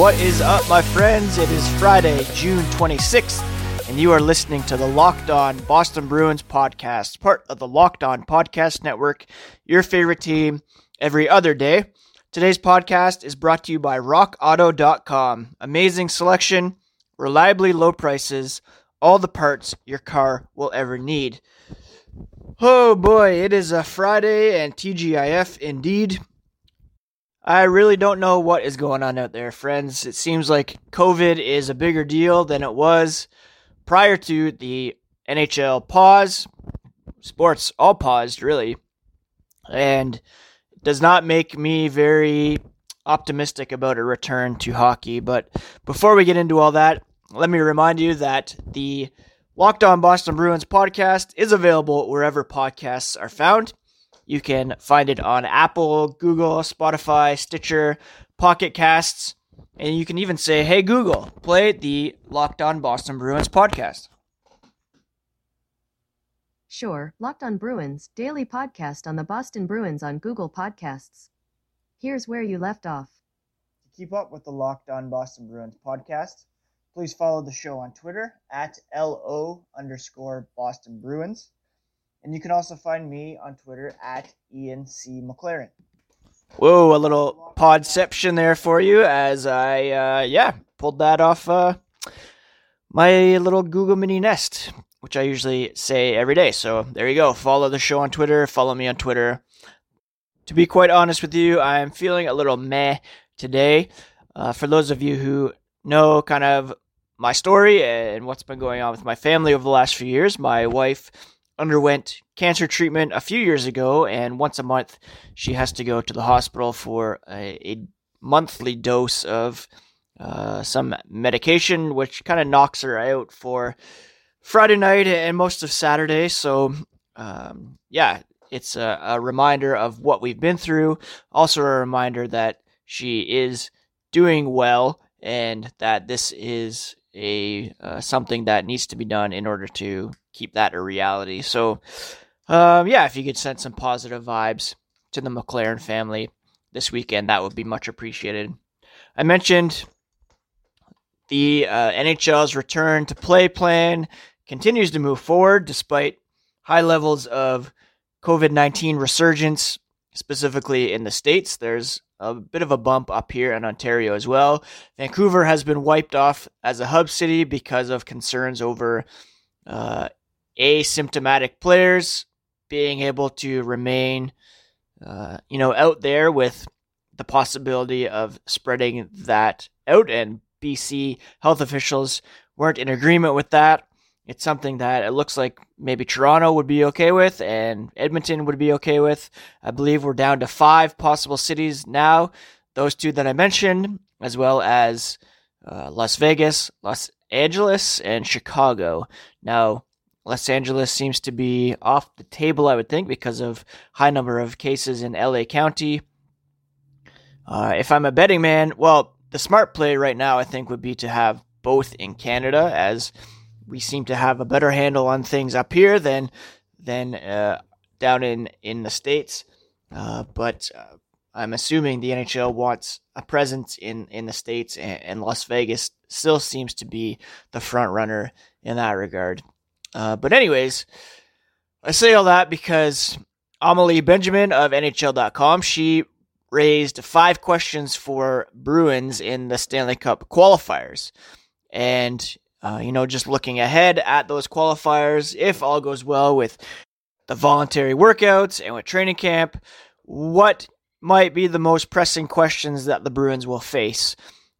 What is up, my friends? It is Friday, June 26th, and you are listening to the Locked On Boston Bruins podcast, part of the Locked On Podcast Network, your favorite team every other day. Today's podcast is brought to you by RockAuto.com. Amazing selection, reliably low prices, all the parts your car will ever need. Oh boy, it is a Friday and TGIF indeed. I really don't know what is going on out there, friends. It seems like COVID is a bigger deal than it was prior to the NHL pause. Sports all paused, really. And does not make me very optimistic about a return to hockey. But before we get into all that, let me remind you that the Locked On Boston Bruins podcast is available wherever podcasts are found. You can find it on Apple, Google, Spotify, Stitcher, Pocket Casts, and you can even say, "Hey Google, play the Locked On Boston Bruins podcast." Sure, Locked On Bruins, daily podcast on the Boston Bruins on Google Podcasts. Here's where you left off. To keep up with the Locked On Boston Bruins podcast, please follow the show on Twitter at LO underscore Boston Bruins. And you can also find me on Twitter at Ian C. McLaren. Whoa, a little podception there for you as I, uh, yeah, pulled that off uh, my little Google Mini Nest, which I usually say every day. So there you go. Follow the show on Twitter. Follow me on Twitter. To be quite honest with you, I'm feeling a little meh today. Uh, for those of you who know kind of my story and what's been going on with my family over the last few years, my wife underwent cancer treatment a few years ago, and once a month she has to go to the hospital for a, a monthly dose of uh, some medication, which kind of knocks her out for Friday night and most of Saturday. So, um, yeah, it's a, a reminder of what we've been through. Also, a reminder that she is doing well and that this is a uh, something that needs to be done in order to keep that a reality. So, um, yeah, if you could send some positive vibes to the McLaren family this weekend, that would be much appreciated. I mentioned the uh, NHL's return to play plan continues to move forward despite high levels of COVID 19 resurgence, specifically in the States. There's a bit of a bump up here in Ontario as well. Vancouver has been wiped off as a hub city because of concerns over uh, asymptomatic players being able to remain, uh, you know, out there with the possibility of spreading that out. And BC health officials weren't in agreement with that. It's something that it looks like maybe Toronto would be okay with and Edmonton would be okay with. I believe we're down to five possible cities now. Those two that I mentioned, as well as uh, Las Vegas, Los Angeles, and Chicago. Now, Los Angeles seems to be off the table, I would think, because of high number of cases in LA County. Uh, if I'm a betting man, well, the smart play right now, I think, would be to have both in Canada, as we seem to have a better handle on things up here than than uh, down in in the states. Uh, but uh, I'm assuming the NHL wants a presence in in the states, and, and, Las Vegas still seems to be the front runner in that regard. Uh, but anyways, I say all that because Amalie Benjamin of NHL.com she raised five questions for Bruins in the Stanley Cup qualifiers, and uh, you know, just looking ahead at those qualifiers, if all goes well with the voluntary workouts and with training camp, what might be the most pressing questions that the Bruins will face?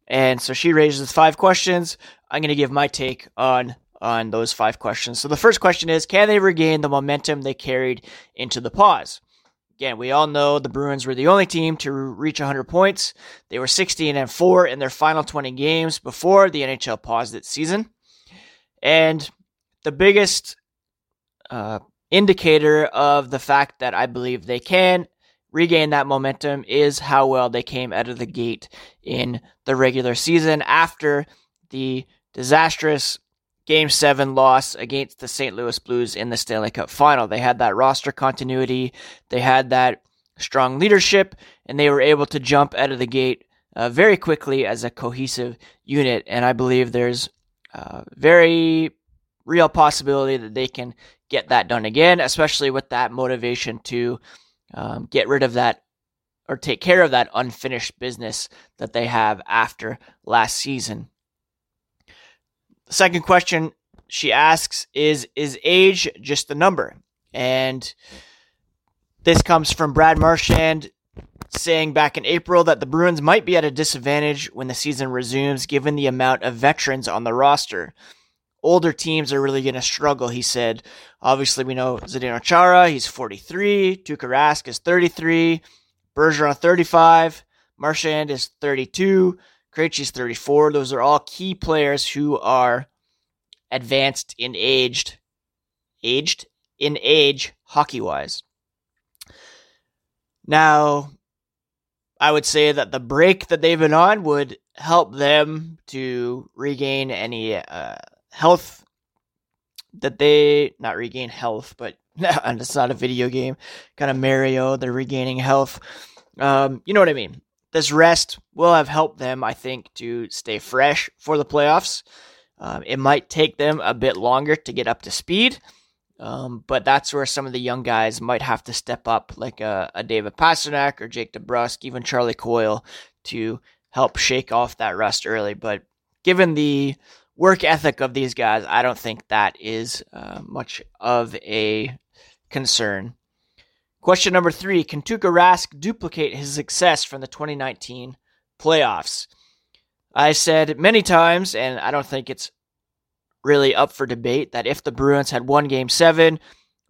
And so she raises five questions. I'm going to give my take on on those five questions. So the first question is, can they regain the momentum they carried into the pause? Again, we all know the Bruins were the only team to reach 100 points. They were 16 and 4 in their final 20 games before the NHL paused its season. And the biggest uh, indicator of the fact that I believe they can regain that momentum is how well they came out of the gate in the regular season after the disastrous Game 7 loss against the St. Louis Blues in the Stanley Cup final. They had that roster continuity, they had that strong leadership, and they were able to jump out of the gate uh, very quickly as a cohesive unit. And I believe there's a very real possibility that they can get that done again, especially with that motivation to um, get rid of that or take care of that unfinished business that they have after last season. The second question she asks is Is age just a number? And this comes from Brad Marchand saying back in April that the Bruins might be at a disadvantage when the season resumes given the amount of veterans on the roster. Older teams are really going to struggle, he said. Obviously, we know Zdeno Chara, he's 43. Tuukka Rask is 33. Bergeron 35. Marchand is 32. Krejci's 34. Those are all key players who are advanced in aged, aged in age hockey wise. Now, I would say that the break that they've been on would help them to regain any uh, health that they not regain health, but and it's not a video game. Kind of Mario, they're regaining health. Um, you know what I mean? This rest will have helped them, I think, to stay fresh for the playoffs. Um, it might take them a bit longer to get up to speed, um, but that's where some of the young guys might have to step up, like a, a David Pastrnak or Jake DeBrusk, even Charlie Coyle, to help shake off that rust early. But given the work ethic of these guys, I don't think that is uh, much of a concern. Question number three Can Tuukka Rask duplicate his success from the 2019 playoffs? I said many times, and I don't think it's really up for debate, that if the Bruins had won game seven,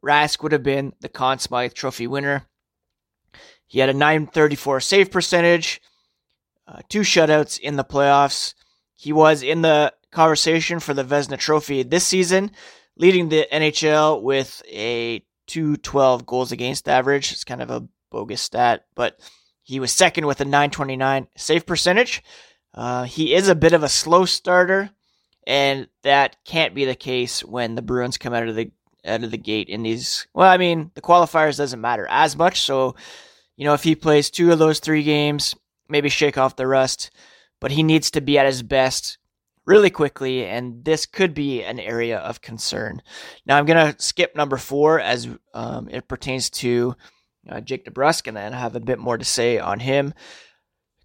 Rask would have been the Conn Smythe Trophy winner. He had a 934 save percentage, uh, two shutouts in the playoffs. He was in the conversation for the Vezina Trophy this season, leading the NHL with a 212 goals against average. It's kind of a bogus stat, but he was second with a 929 save percentage. Uh, he is a bit of a slow starter, and that can't be the case when the Bruins come out of the out of the gate in these. Well, I mean, the qualifiers doesn't matter as much. So, you know, if he plays two of those three games, maybe shake off the rust. But he needs to be at his best really quickly, and this could be an area of concern. Now, I'm going to skip number four as um, it pertains to uh, Jake DeBrusk, and then I have a bit more to say on him.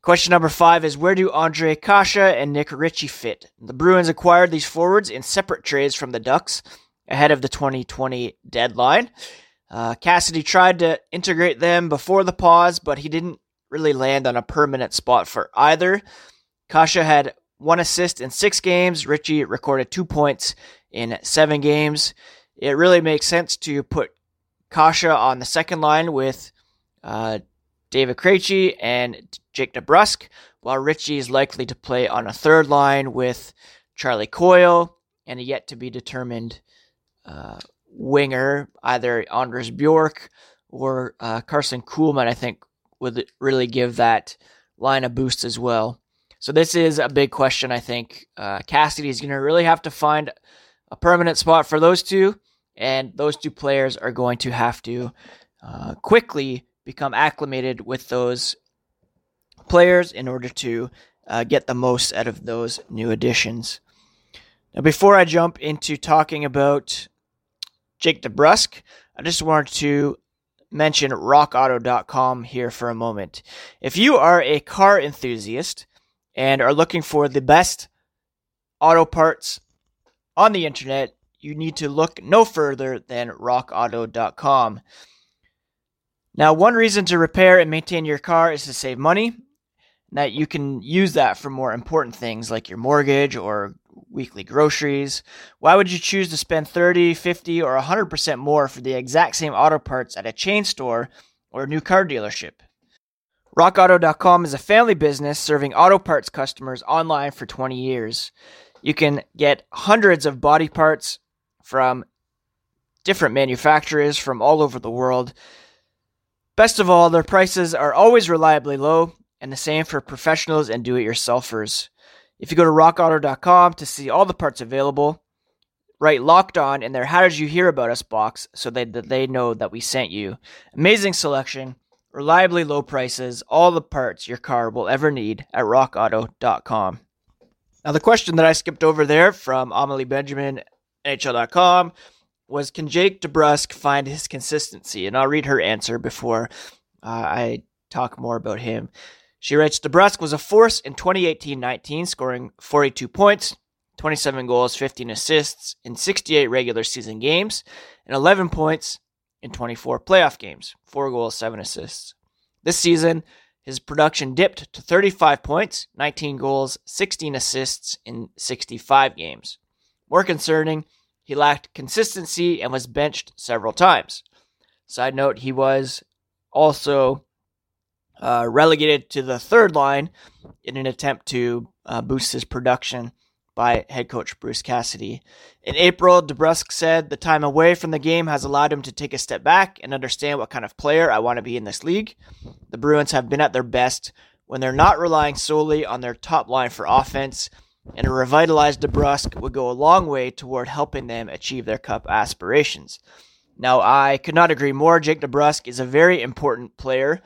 Question number five is Where do Ondrej Kase and Nick Ritchie fit? The Bruins acquired these forwards in separate trades from the Ducks ahead of the 2020 deadline. Uh, Cassidy tried to integrate them before the pause, but he didn't really land on a permanent spot for either. Kase had one assist in six games. Ritchie recorded two points in seven games. It really makes sense to put Kase on the second line with uh, David Krejci and Jake DeBrusk, while Ritchie is likely to play on a third line with Charlie Coyle and a yet to be determined uh, winger, either Anders Bjork or uh, Karson Kuhlman, I think would really give that line a boost as well. So this is a big question. I think uh, Cassidy is going to really have to find a permanent spot for those two, and those two players are going to have to uh, quickly become acclimated with those players in order to uh, get the most out of those new additions. Now, before I jump into talking about Jake DeBrusk, I just wanted to mention rockauto.com here for a moment. If you are a car enthusiast, and are looking for the best auto parts on the internet, you need to look no further than rockauto.com. Now, one reason to repair and maintain your car is to save money. That you can use that for more important things like your mortgage or weekly groceries. Why would you choose to spend 30, 50, or 100% more for the exact same auto parts at a chain store or a new car dealership? RockAuto.com is a family business serving auto parts customers online for 20 years. You can get hundreds of body parts from different manufacturers from all over the world. Best of all, their prices are always reliably low, and the same for professionals and do it yourselfers. If you go to rockauto.com to see all the parts available, write locked on in their How Did You Hear About Us box so that they know that we sent you. Amazing selection reliably low prices, all the parts your car will ever need at rockauto.com. Now, the question that I skipped over there from Amalie Benjamin, NHL.com, was Can Jake DeBrusk find his consistency? And I'll read her answer before uh, I talk more about him. She writes DeBrusk was a force in 2018 19, scoring 42 points, 27 goals, 15 assists in 68 regular season games, and 11 points in 24 playoff games, 4 goals, 7 assists. This season, his production dipped to 35 points, 19 goals, 16 assists in 65 games. More concerning, he lacked consistency and was benched several times. Side note, he was also uh, relegated to the third line in an attempt to uh, boost his production by head coach Bruce Cassidy. In April, DeBrusk said, The time away from the game has allowed him to take a step back and understand what kind of player I want to be in this league. The Bruins have been at their best when they're not relying solely on their top line for offense, and a revitalized DeBrusk would go a long way toward helping them achieve their cup aspirations. Now, I could not agree more. Jake DeBrusk is a very important player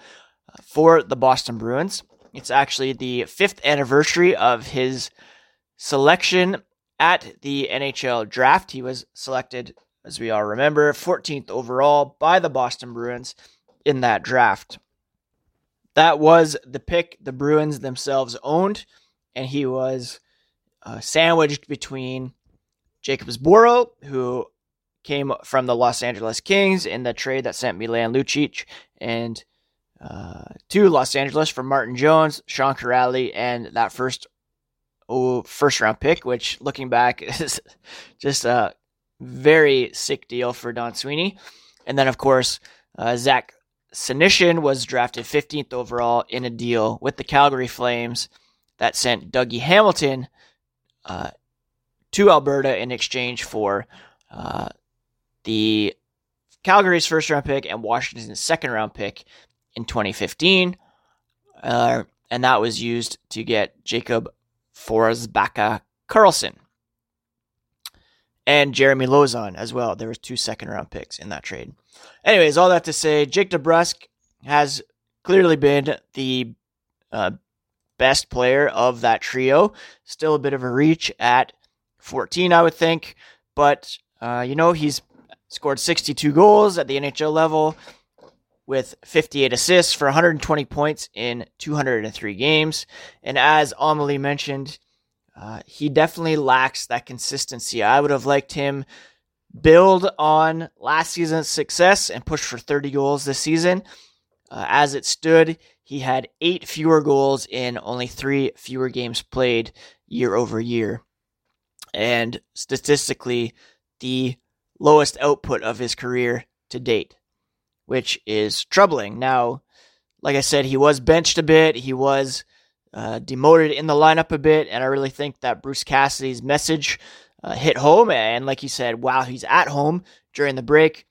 uh, for the Boston Bruins. It's actually the fifth anniversary of his selection at the NHL draft. He was selected, as we all remember, 14th overall by the Boston Bruins in that draft. That was the pick the Bruins themselves owned, and he was uh, sandwiched between Jakub Zboril, who came from the Los Angeles Kings in the trade that sent Milan Lucic and uh, to Los Angeles for Martin Jones, Sean Kuraly, and that first first round pick, which looking back is just a very sick deal for Don Sweeney. And then, of course, uh, Zach Senyshyn was drafted 15th overall in a deal with the Calgary Flames that sent Dougie Hamilton uh, to Alberta in exchange for uh, the Calgary's first round pick and Washington's second round pick in 2015. Uh, and that was used to get Jakob Forsbacka Karlsson, and Jeremy Lauzon as well. There was two second round picks in that trade. Anyways, all that to say, Jake DeBrusk has clearly been the uh, best player of that trio. Still a bit of a reach at 14, I would think, but uh, you know he's scored 62 goals at the NHL level with 58 assists for 120 points in 203 games. And as Amalie mentioned, uh, he definitely lacks that consistency. I would have liked him build on last season's success and push for 30 goals this season. Uh, as it stood, he had eight fewer goals in only three fewer games played year over year. And statistically, the lowest output of his career to date which is troubling. Now, like I said, he was benched a bit. He was uh, demoted in the lineup a bit, and I really think that Bruce Cassidy's message uh, hit home. And like you said, while he's at home during the break,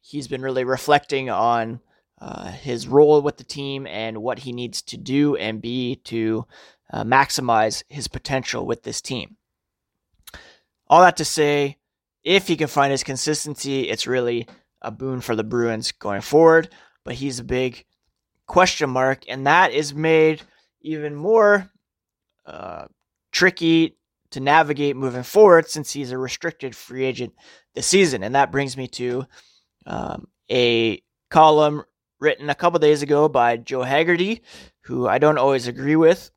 he's been really reflecting on uh, his role with the team and what he needs to do and be to uh, maximize his potential with this team. All that to say, if he can find his consistency, it's really a boon for the Bruins going forward, but he's a big question mark, and that is made even more uh, tricky to navigate moving forward since he's a restricted free agent this season. And that brings me to um, a column written a couple days ago by Joe Haggerty, who I don't always agree with,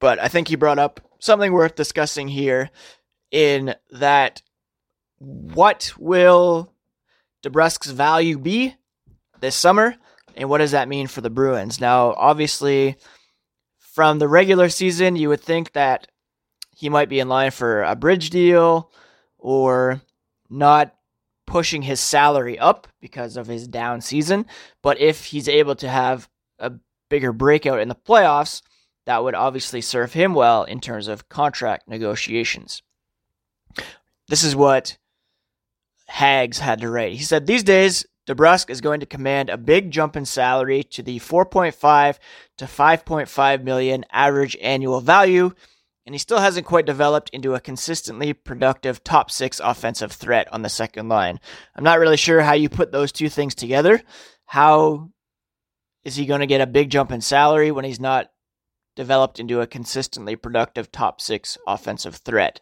but I think he brought up something worth discussing here in that what will DeBrusk's value be this summer, and what does that mean for the Bruins? Now, obviously, from the regular season, you would think that he might be in line for a bridge deal or not pushing his salary up because of his down season. But if he's able to have a bigger breakout in the playoffs, that would obviously serve him well in terms of contract negotiations. This is what Hags had to write. He said, These days, DeBrusk is going to command a big jump in salary to the 4.5 to 5.5 million average annual value, and he still hasn't quite developed into a consistently productive top six offensive threat on the second line. I'm not really sure how you put those two things together, how is he going to get a big jump in salary when he's not developed into a consistently productive top six offensive threat?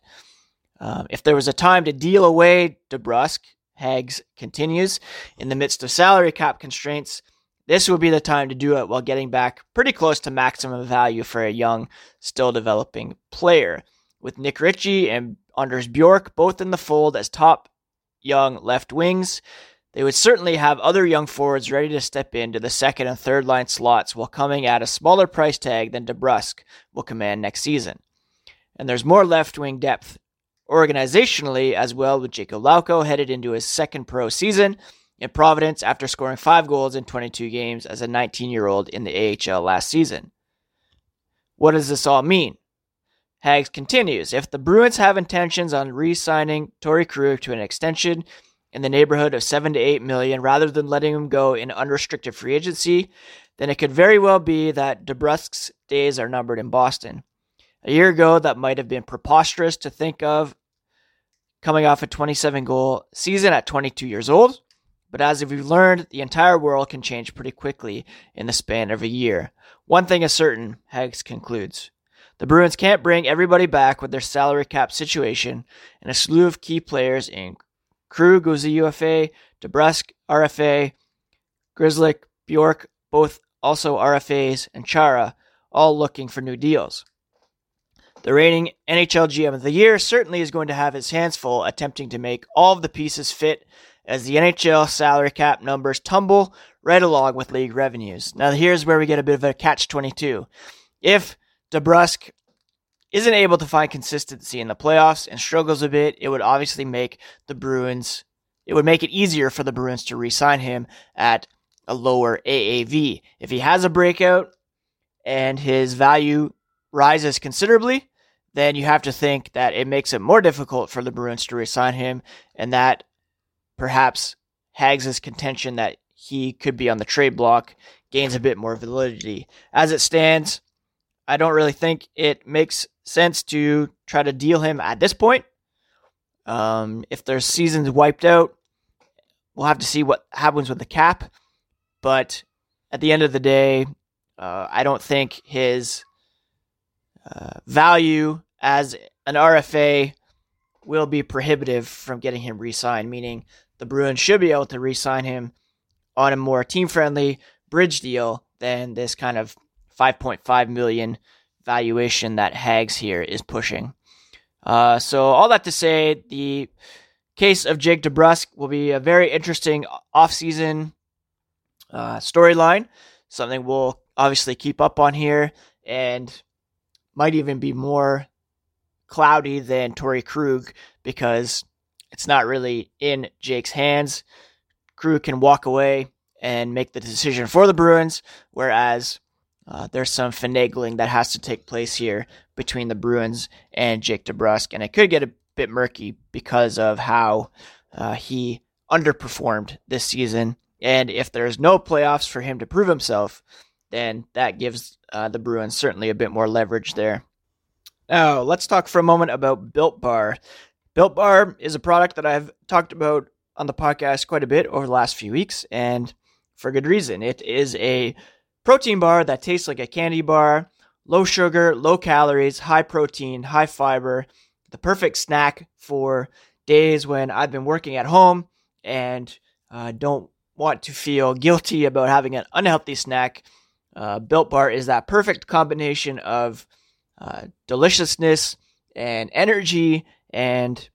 Um, if there was a time to deal away DeBrusk, Hags continues, in the midst of salary cap constraints, this would be the time to do it while getting back pretty close to maximum value for a young, still developing player. With Nick Ritchie and Anders Bjork both in the fold as top young left wings, they would certainly have other young forwards ready to step into the second and third line slots while coming at a smaller price tag than DeBrusk will command next season. And there's more left wing depth organizationally as well with Jakub Lauko headed into his second pro season in Providence after scoring five goals in 22 games as a 19 year old in the AHL last season. What does this all mean? Hags continues If the Bruins have intentions on re signing Torey Krug to an extension, in the neighborhood of 7 to 8 million rather than letting him go in unrestricted free agency, then it could very well be that DeBrusk's days are numbered in Boston. A year ago, that might have been preposterous to think of coming off a 27 goal season at 22 years old, but as we've learned, the entire world can change pretty quickly in the span of a year. One thing is certain, Hags concludes. The Bruins can't bring everybody back with their salary cap situation and a slew of key players in Krug goes to UFA, DeBrusk RFA, Grzelcyk, Bjork, both also RFAs, and Chara, all looking for new deals. The reigning NHL GM of the year certainly is going to have his hands full attempting to make all of the pieces fit as the NHL salary cap numbers tumble right along with league revenues. Now, here's where we get a bit of a catch 22. If DeBrusk isn't able to find consistency in the playoffs and struggles a bit, it would obviously make the Bruins, it would make it easier for the Bruins to re sign him at a lower AAV. If he has a breakout and his value rises considerably, then you have to think that it makes it more difficult for the Bruins to re sign him and that perhaps Hags' contention that he could be on the trade block gains a bit more validity. As it stands, I don't really think it makes sense to try to deal him at this point. Um, if their season's wiped out, we'll have to see what happens with the cap. But at the end of the day, uh, I don't think his value as an RFA will be prohibitive from getting him re signed, meaning the Bruins should be able to re sign him on a more team friendly bridge deal than this kind of 5.5 million valuation that Hags here is pushing. Uh, so all that to say, the case of Jake DeBrusk will be a very interesting offseason uh, storyline. Something we'll obviously keep up on here, and might even be more cloudy than Torey Krug because it's not really in Jake's hands. Krug can walk away and make the decision for the Bruins, whereas uh, there's some finagling that has to take place here between the Bruins and Jake DeBrusk, and it could get a bit murky because of how uh, he underperformed this season. And if there's no playoffs for him to prove himself, then that gives uh, the Bruins certainly a bit more leverage there. Now, let's talk for a moment about Built Bar. Built Bar is a product that I've talked about on the podcast quite a bit over the last few weeks, and for good reason. It is a protein bar that tastes like a candy bar, low sugar, low calories, high protein, high fiber, the perfect snack for days when I've been working at home and uh, don't want to feel guilty about having an unhealthy snack. Uh, Built Bar is that perfect combination of uh, deliciousness and energy, and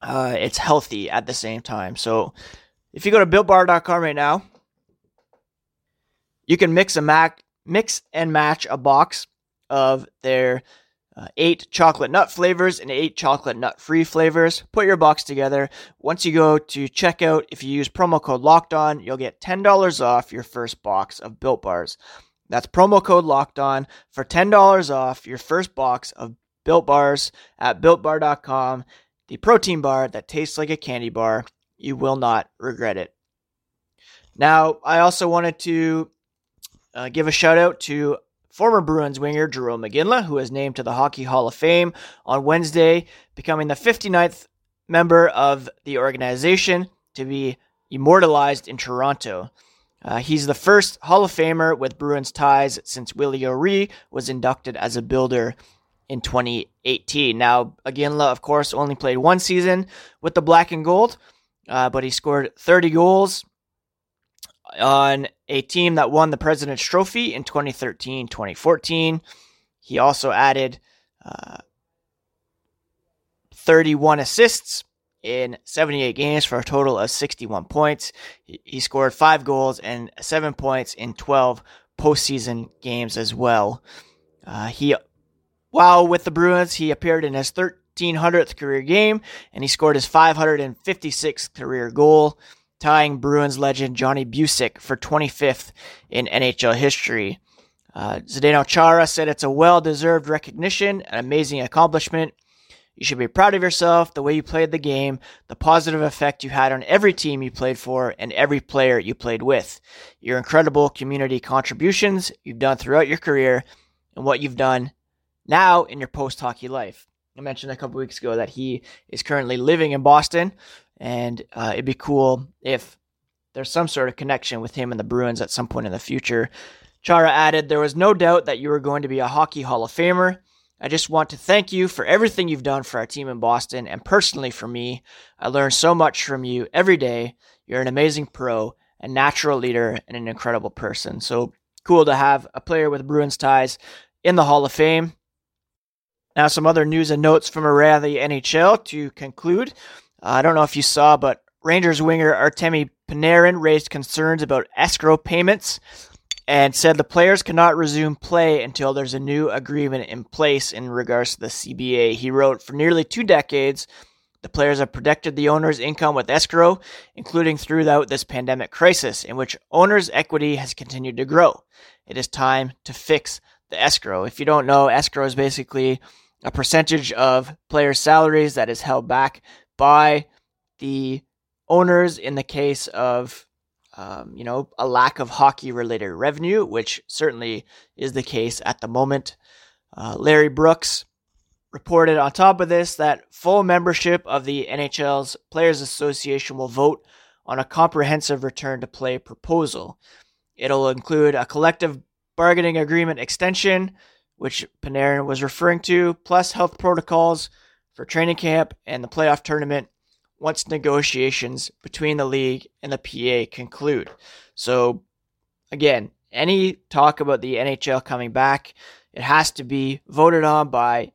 uh, it's healthy at the same time. So if you go to builtbar.com right now, you can mix a mac mix and match a box of their uh, eight chocolate nut flavors and eight chocolate nut free flavors. Put your box together. Once you go to checkout, if you use promo code Locked On, you'll get ten dollars off your first box of Built Bars. That's promo code Locked On for ten dollars off your first box of Built Bars at BuiltBar.com. The protein bar that tastes like a candy bar. You will not regret it. Now, I also wanted to uh, give a shout out to former Bruins winger Jarome Iginla, who was named to the Hockey Hall of Fame on Wednesday, becoming the 59th member of the organization to be immortalized in Toronto. Uh, he's the first Hall of Famer with Bruins ties since Willie O'Ree was inducted as a builder in 2018. Now, Iginla, of course, only played one season with the black and gold, uh, but he scored 30 goals on a team that won the President's Trophy in 2013 2014. He also added uh, 31 assists in 78 games for a total of 61 points. He scored five goals and seven points in 12 postseason games as well. Uh, he, while with the Bruins, he appeared in his 1300th career game and he scored his 556th career goal, tying Bruins legend Johnny Bucyk for 25th in NHL history. Uh, Zdeno Chara said it's a well-deserved recognition, an amazing accomplishment. You should be proud of yourself, the way you played the game, the positive effect you had on every team you played for, and every player you played with. Your incredible community contributions you've done throughout your career, and what you've done now in your post hockey life. I mentioned a couple weeks ago that he is currently living in Boston, and uh, it'd be cool if there's some sort of connection with him and the Bruins at some point in the future. Chara added, There was no doubt that you were going to be a Hockey Hall of Famer. I just want to thank you for everything you've done for our team in Boston and personally for me. I learn so much from you every day. You're an amazing pro, a natural leader, and an incredible person. So cool to have a player with Bruins ties in the Hall of Fame. Now, some other news and notes from around the NHL to conclude. Uh, I don't know if you saw, but Rangers winger Artemi Panarin raised concerns about escrow payments and said the players cannot resume play until there's a new agreement in place in regards to the CBA. He wrote, For nearly two decades, the players have protected the owner's income with escrow, including throughout this pandemic crisis, in which owner's equity has continued to grow. It is time to fix the escrow. If you don't know, escrow is basically a percentage of players' salaries that is held back by the owners in the case of um, you know, a lack of hockey related revenue, which certainly is the case at the moment. Uh, Larry Brooks reported on top of this that full membership of the NHL's Players Association will vote on a comprehensive return to play proposal. It'll include a collective bargaining agreement extension, which Panarin was referring to, plus health protocols for training camp and the playoff tournament once negotiations between the league and the PA conclude. So, again, any talk about the NHL coming back, it has to be voted on by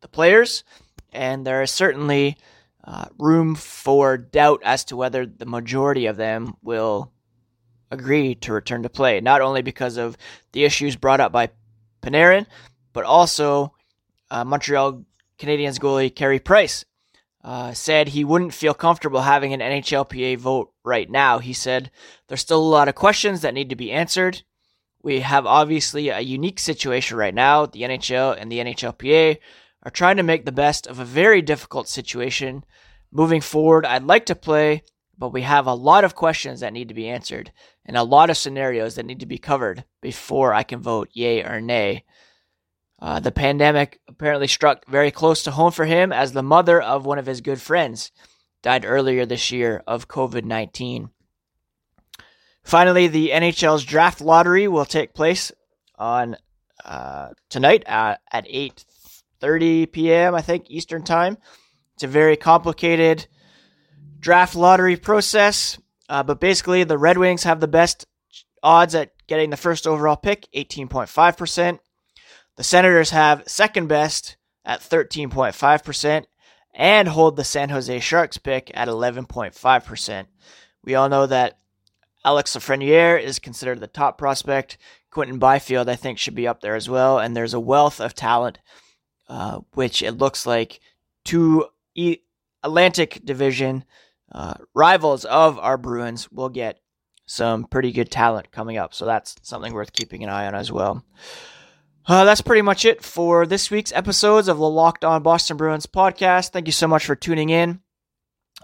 the players, and there is certainly uh, room for doubt as to whether the majority of them will agree to return to play. Not only because of the issues brought up by Panarin, but also uh, Montreal Canadiens goalie Carey Price uh, said he wouldn't feel comfortable having an NHLPA vote right now. He said there's still a lot of questions that need to be answered. We have obviously a unique situation right now. The NHL and the NHLPA are trying to make the best of a very difficult situation. Moving forward, I'd like to play, but we have a lot of questions that need to be answered and a lot of scenarios that need to be covered before I can vote yay or nay. Uh, the pandemic apparently struck very close to home for him as the mother of one of his good friends died earlier this year of COVID 19. Finally, the NHL's draft lottery will take place on uh, tonight at, at 8.30 p.m., I think, Eastern Time. It's a very complicated draft lottery process, uh, but basically, the Red Wings have the best odds at getting the first overall pick, 18.5%. The Senators have second best at 13.5% and hold the San Jose Sharks pick at 11.5%. We all know that Alex Lafreniere is considered the top prospect. Quinton Byfield, I think, should be up there as well. And there's a wealth of talent, uh, which it looks like two Atlantic Division uh, rivals of our Bruins will get some pretty good talent coming up. So that's something worth keeping an eye on as well. Uh, that's pretty much it for this week's episodes of the Locked On Boston Bruins podcast. Thank you so much for tuning in.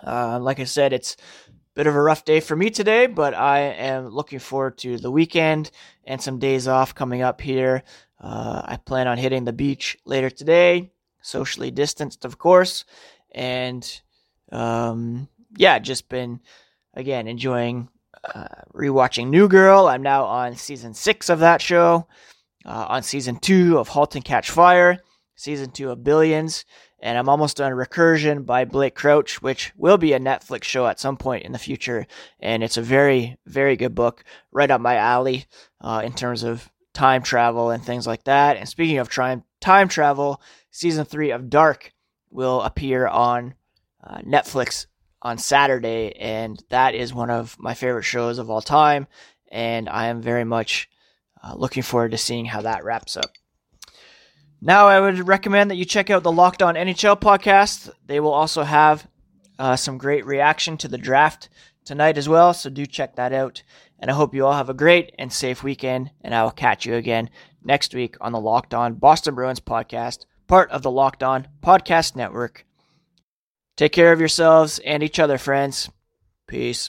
Uh, like I said, it's a bit of a rough day for me today, but I am looking forward to the weekend and some days off coming up here. Uh, I plan on hitting the beach later today, socially distanced, of course, and um, yeah, just been again enjoying uh, rewatching New Girl. I'm now on season six of that show. Uh, on season two of *Halt and Catch Fire*, season two of *Billions*, and I'm almost done *Recursion* by Blake Crouch, which will be a Netflix show at some point in the future. And it's a very, very good book, right up my alley uh, in terms of time travel and things like that. And speaking of time time travel, season three of *Dark* will appear on uh, Netflix on Saturday, and that is one of my favorite shows of all time. And I am very much uh, looking forward to seeing how that wraps up. Now, I would recommend that you check out the Locked On NHL podcast. They will also have uh, some great reaction to the draft tonight as well, so do check that out. And I hope you all have a great and safe weekend, and I will catch you again next week on the Locked On Boston Bruins podcast, part of the Locked On Podcast Network. Take care of yourselves and each other, friends. Peace.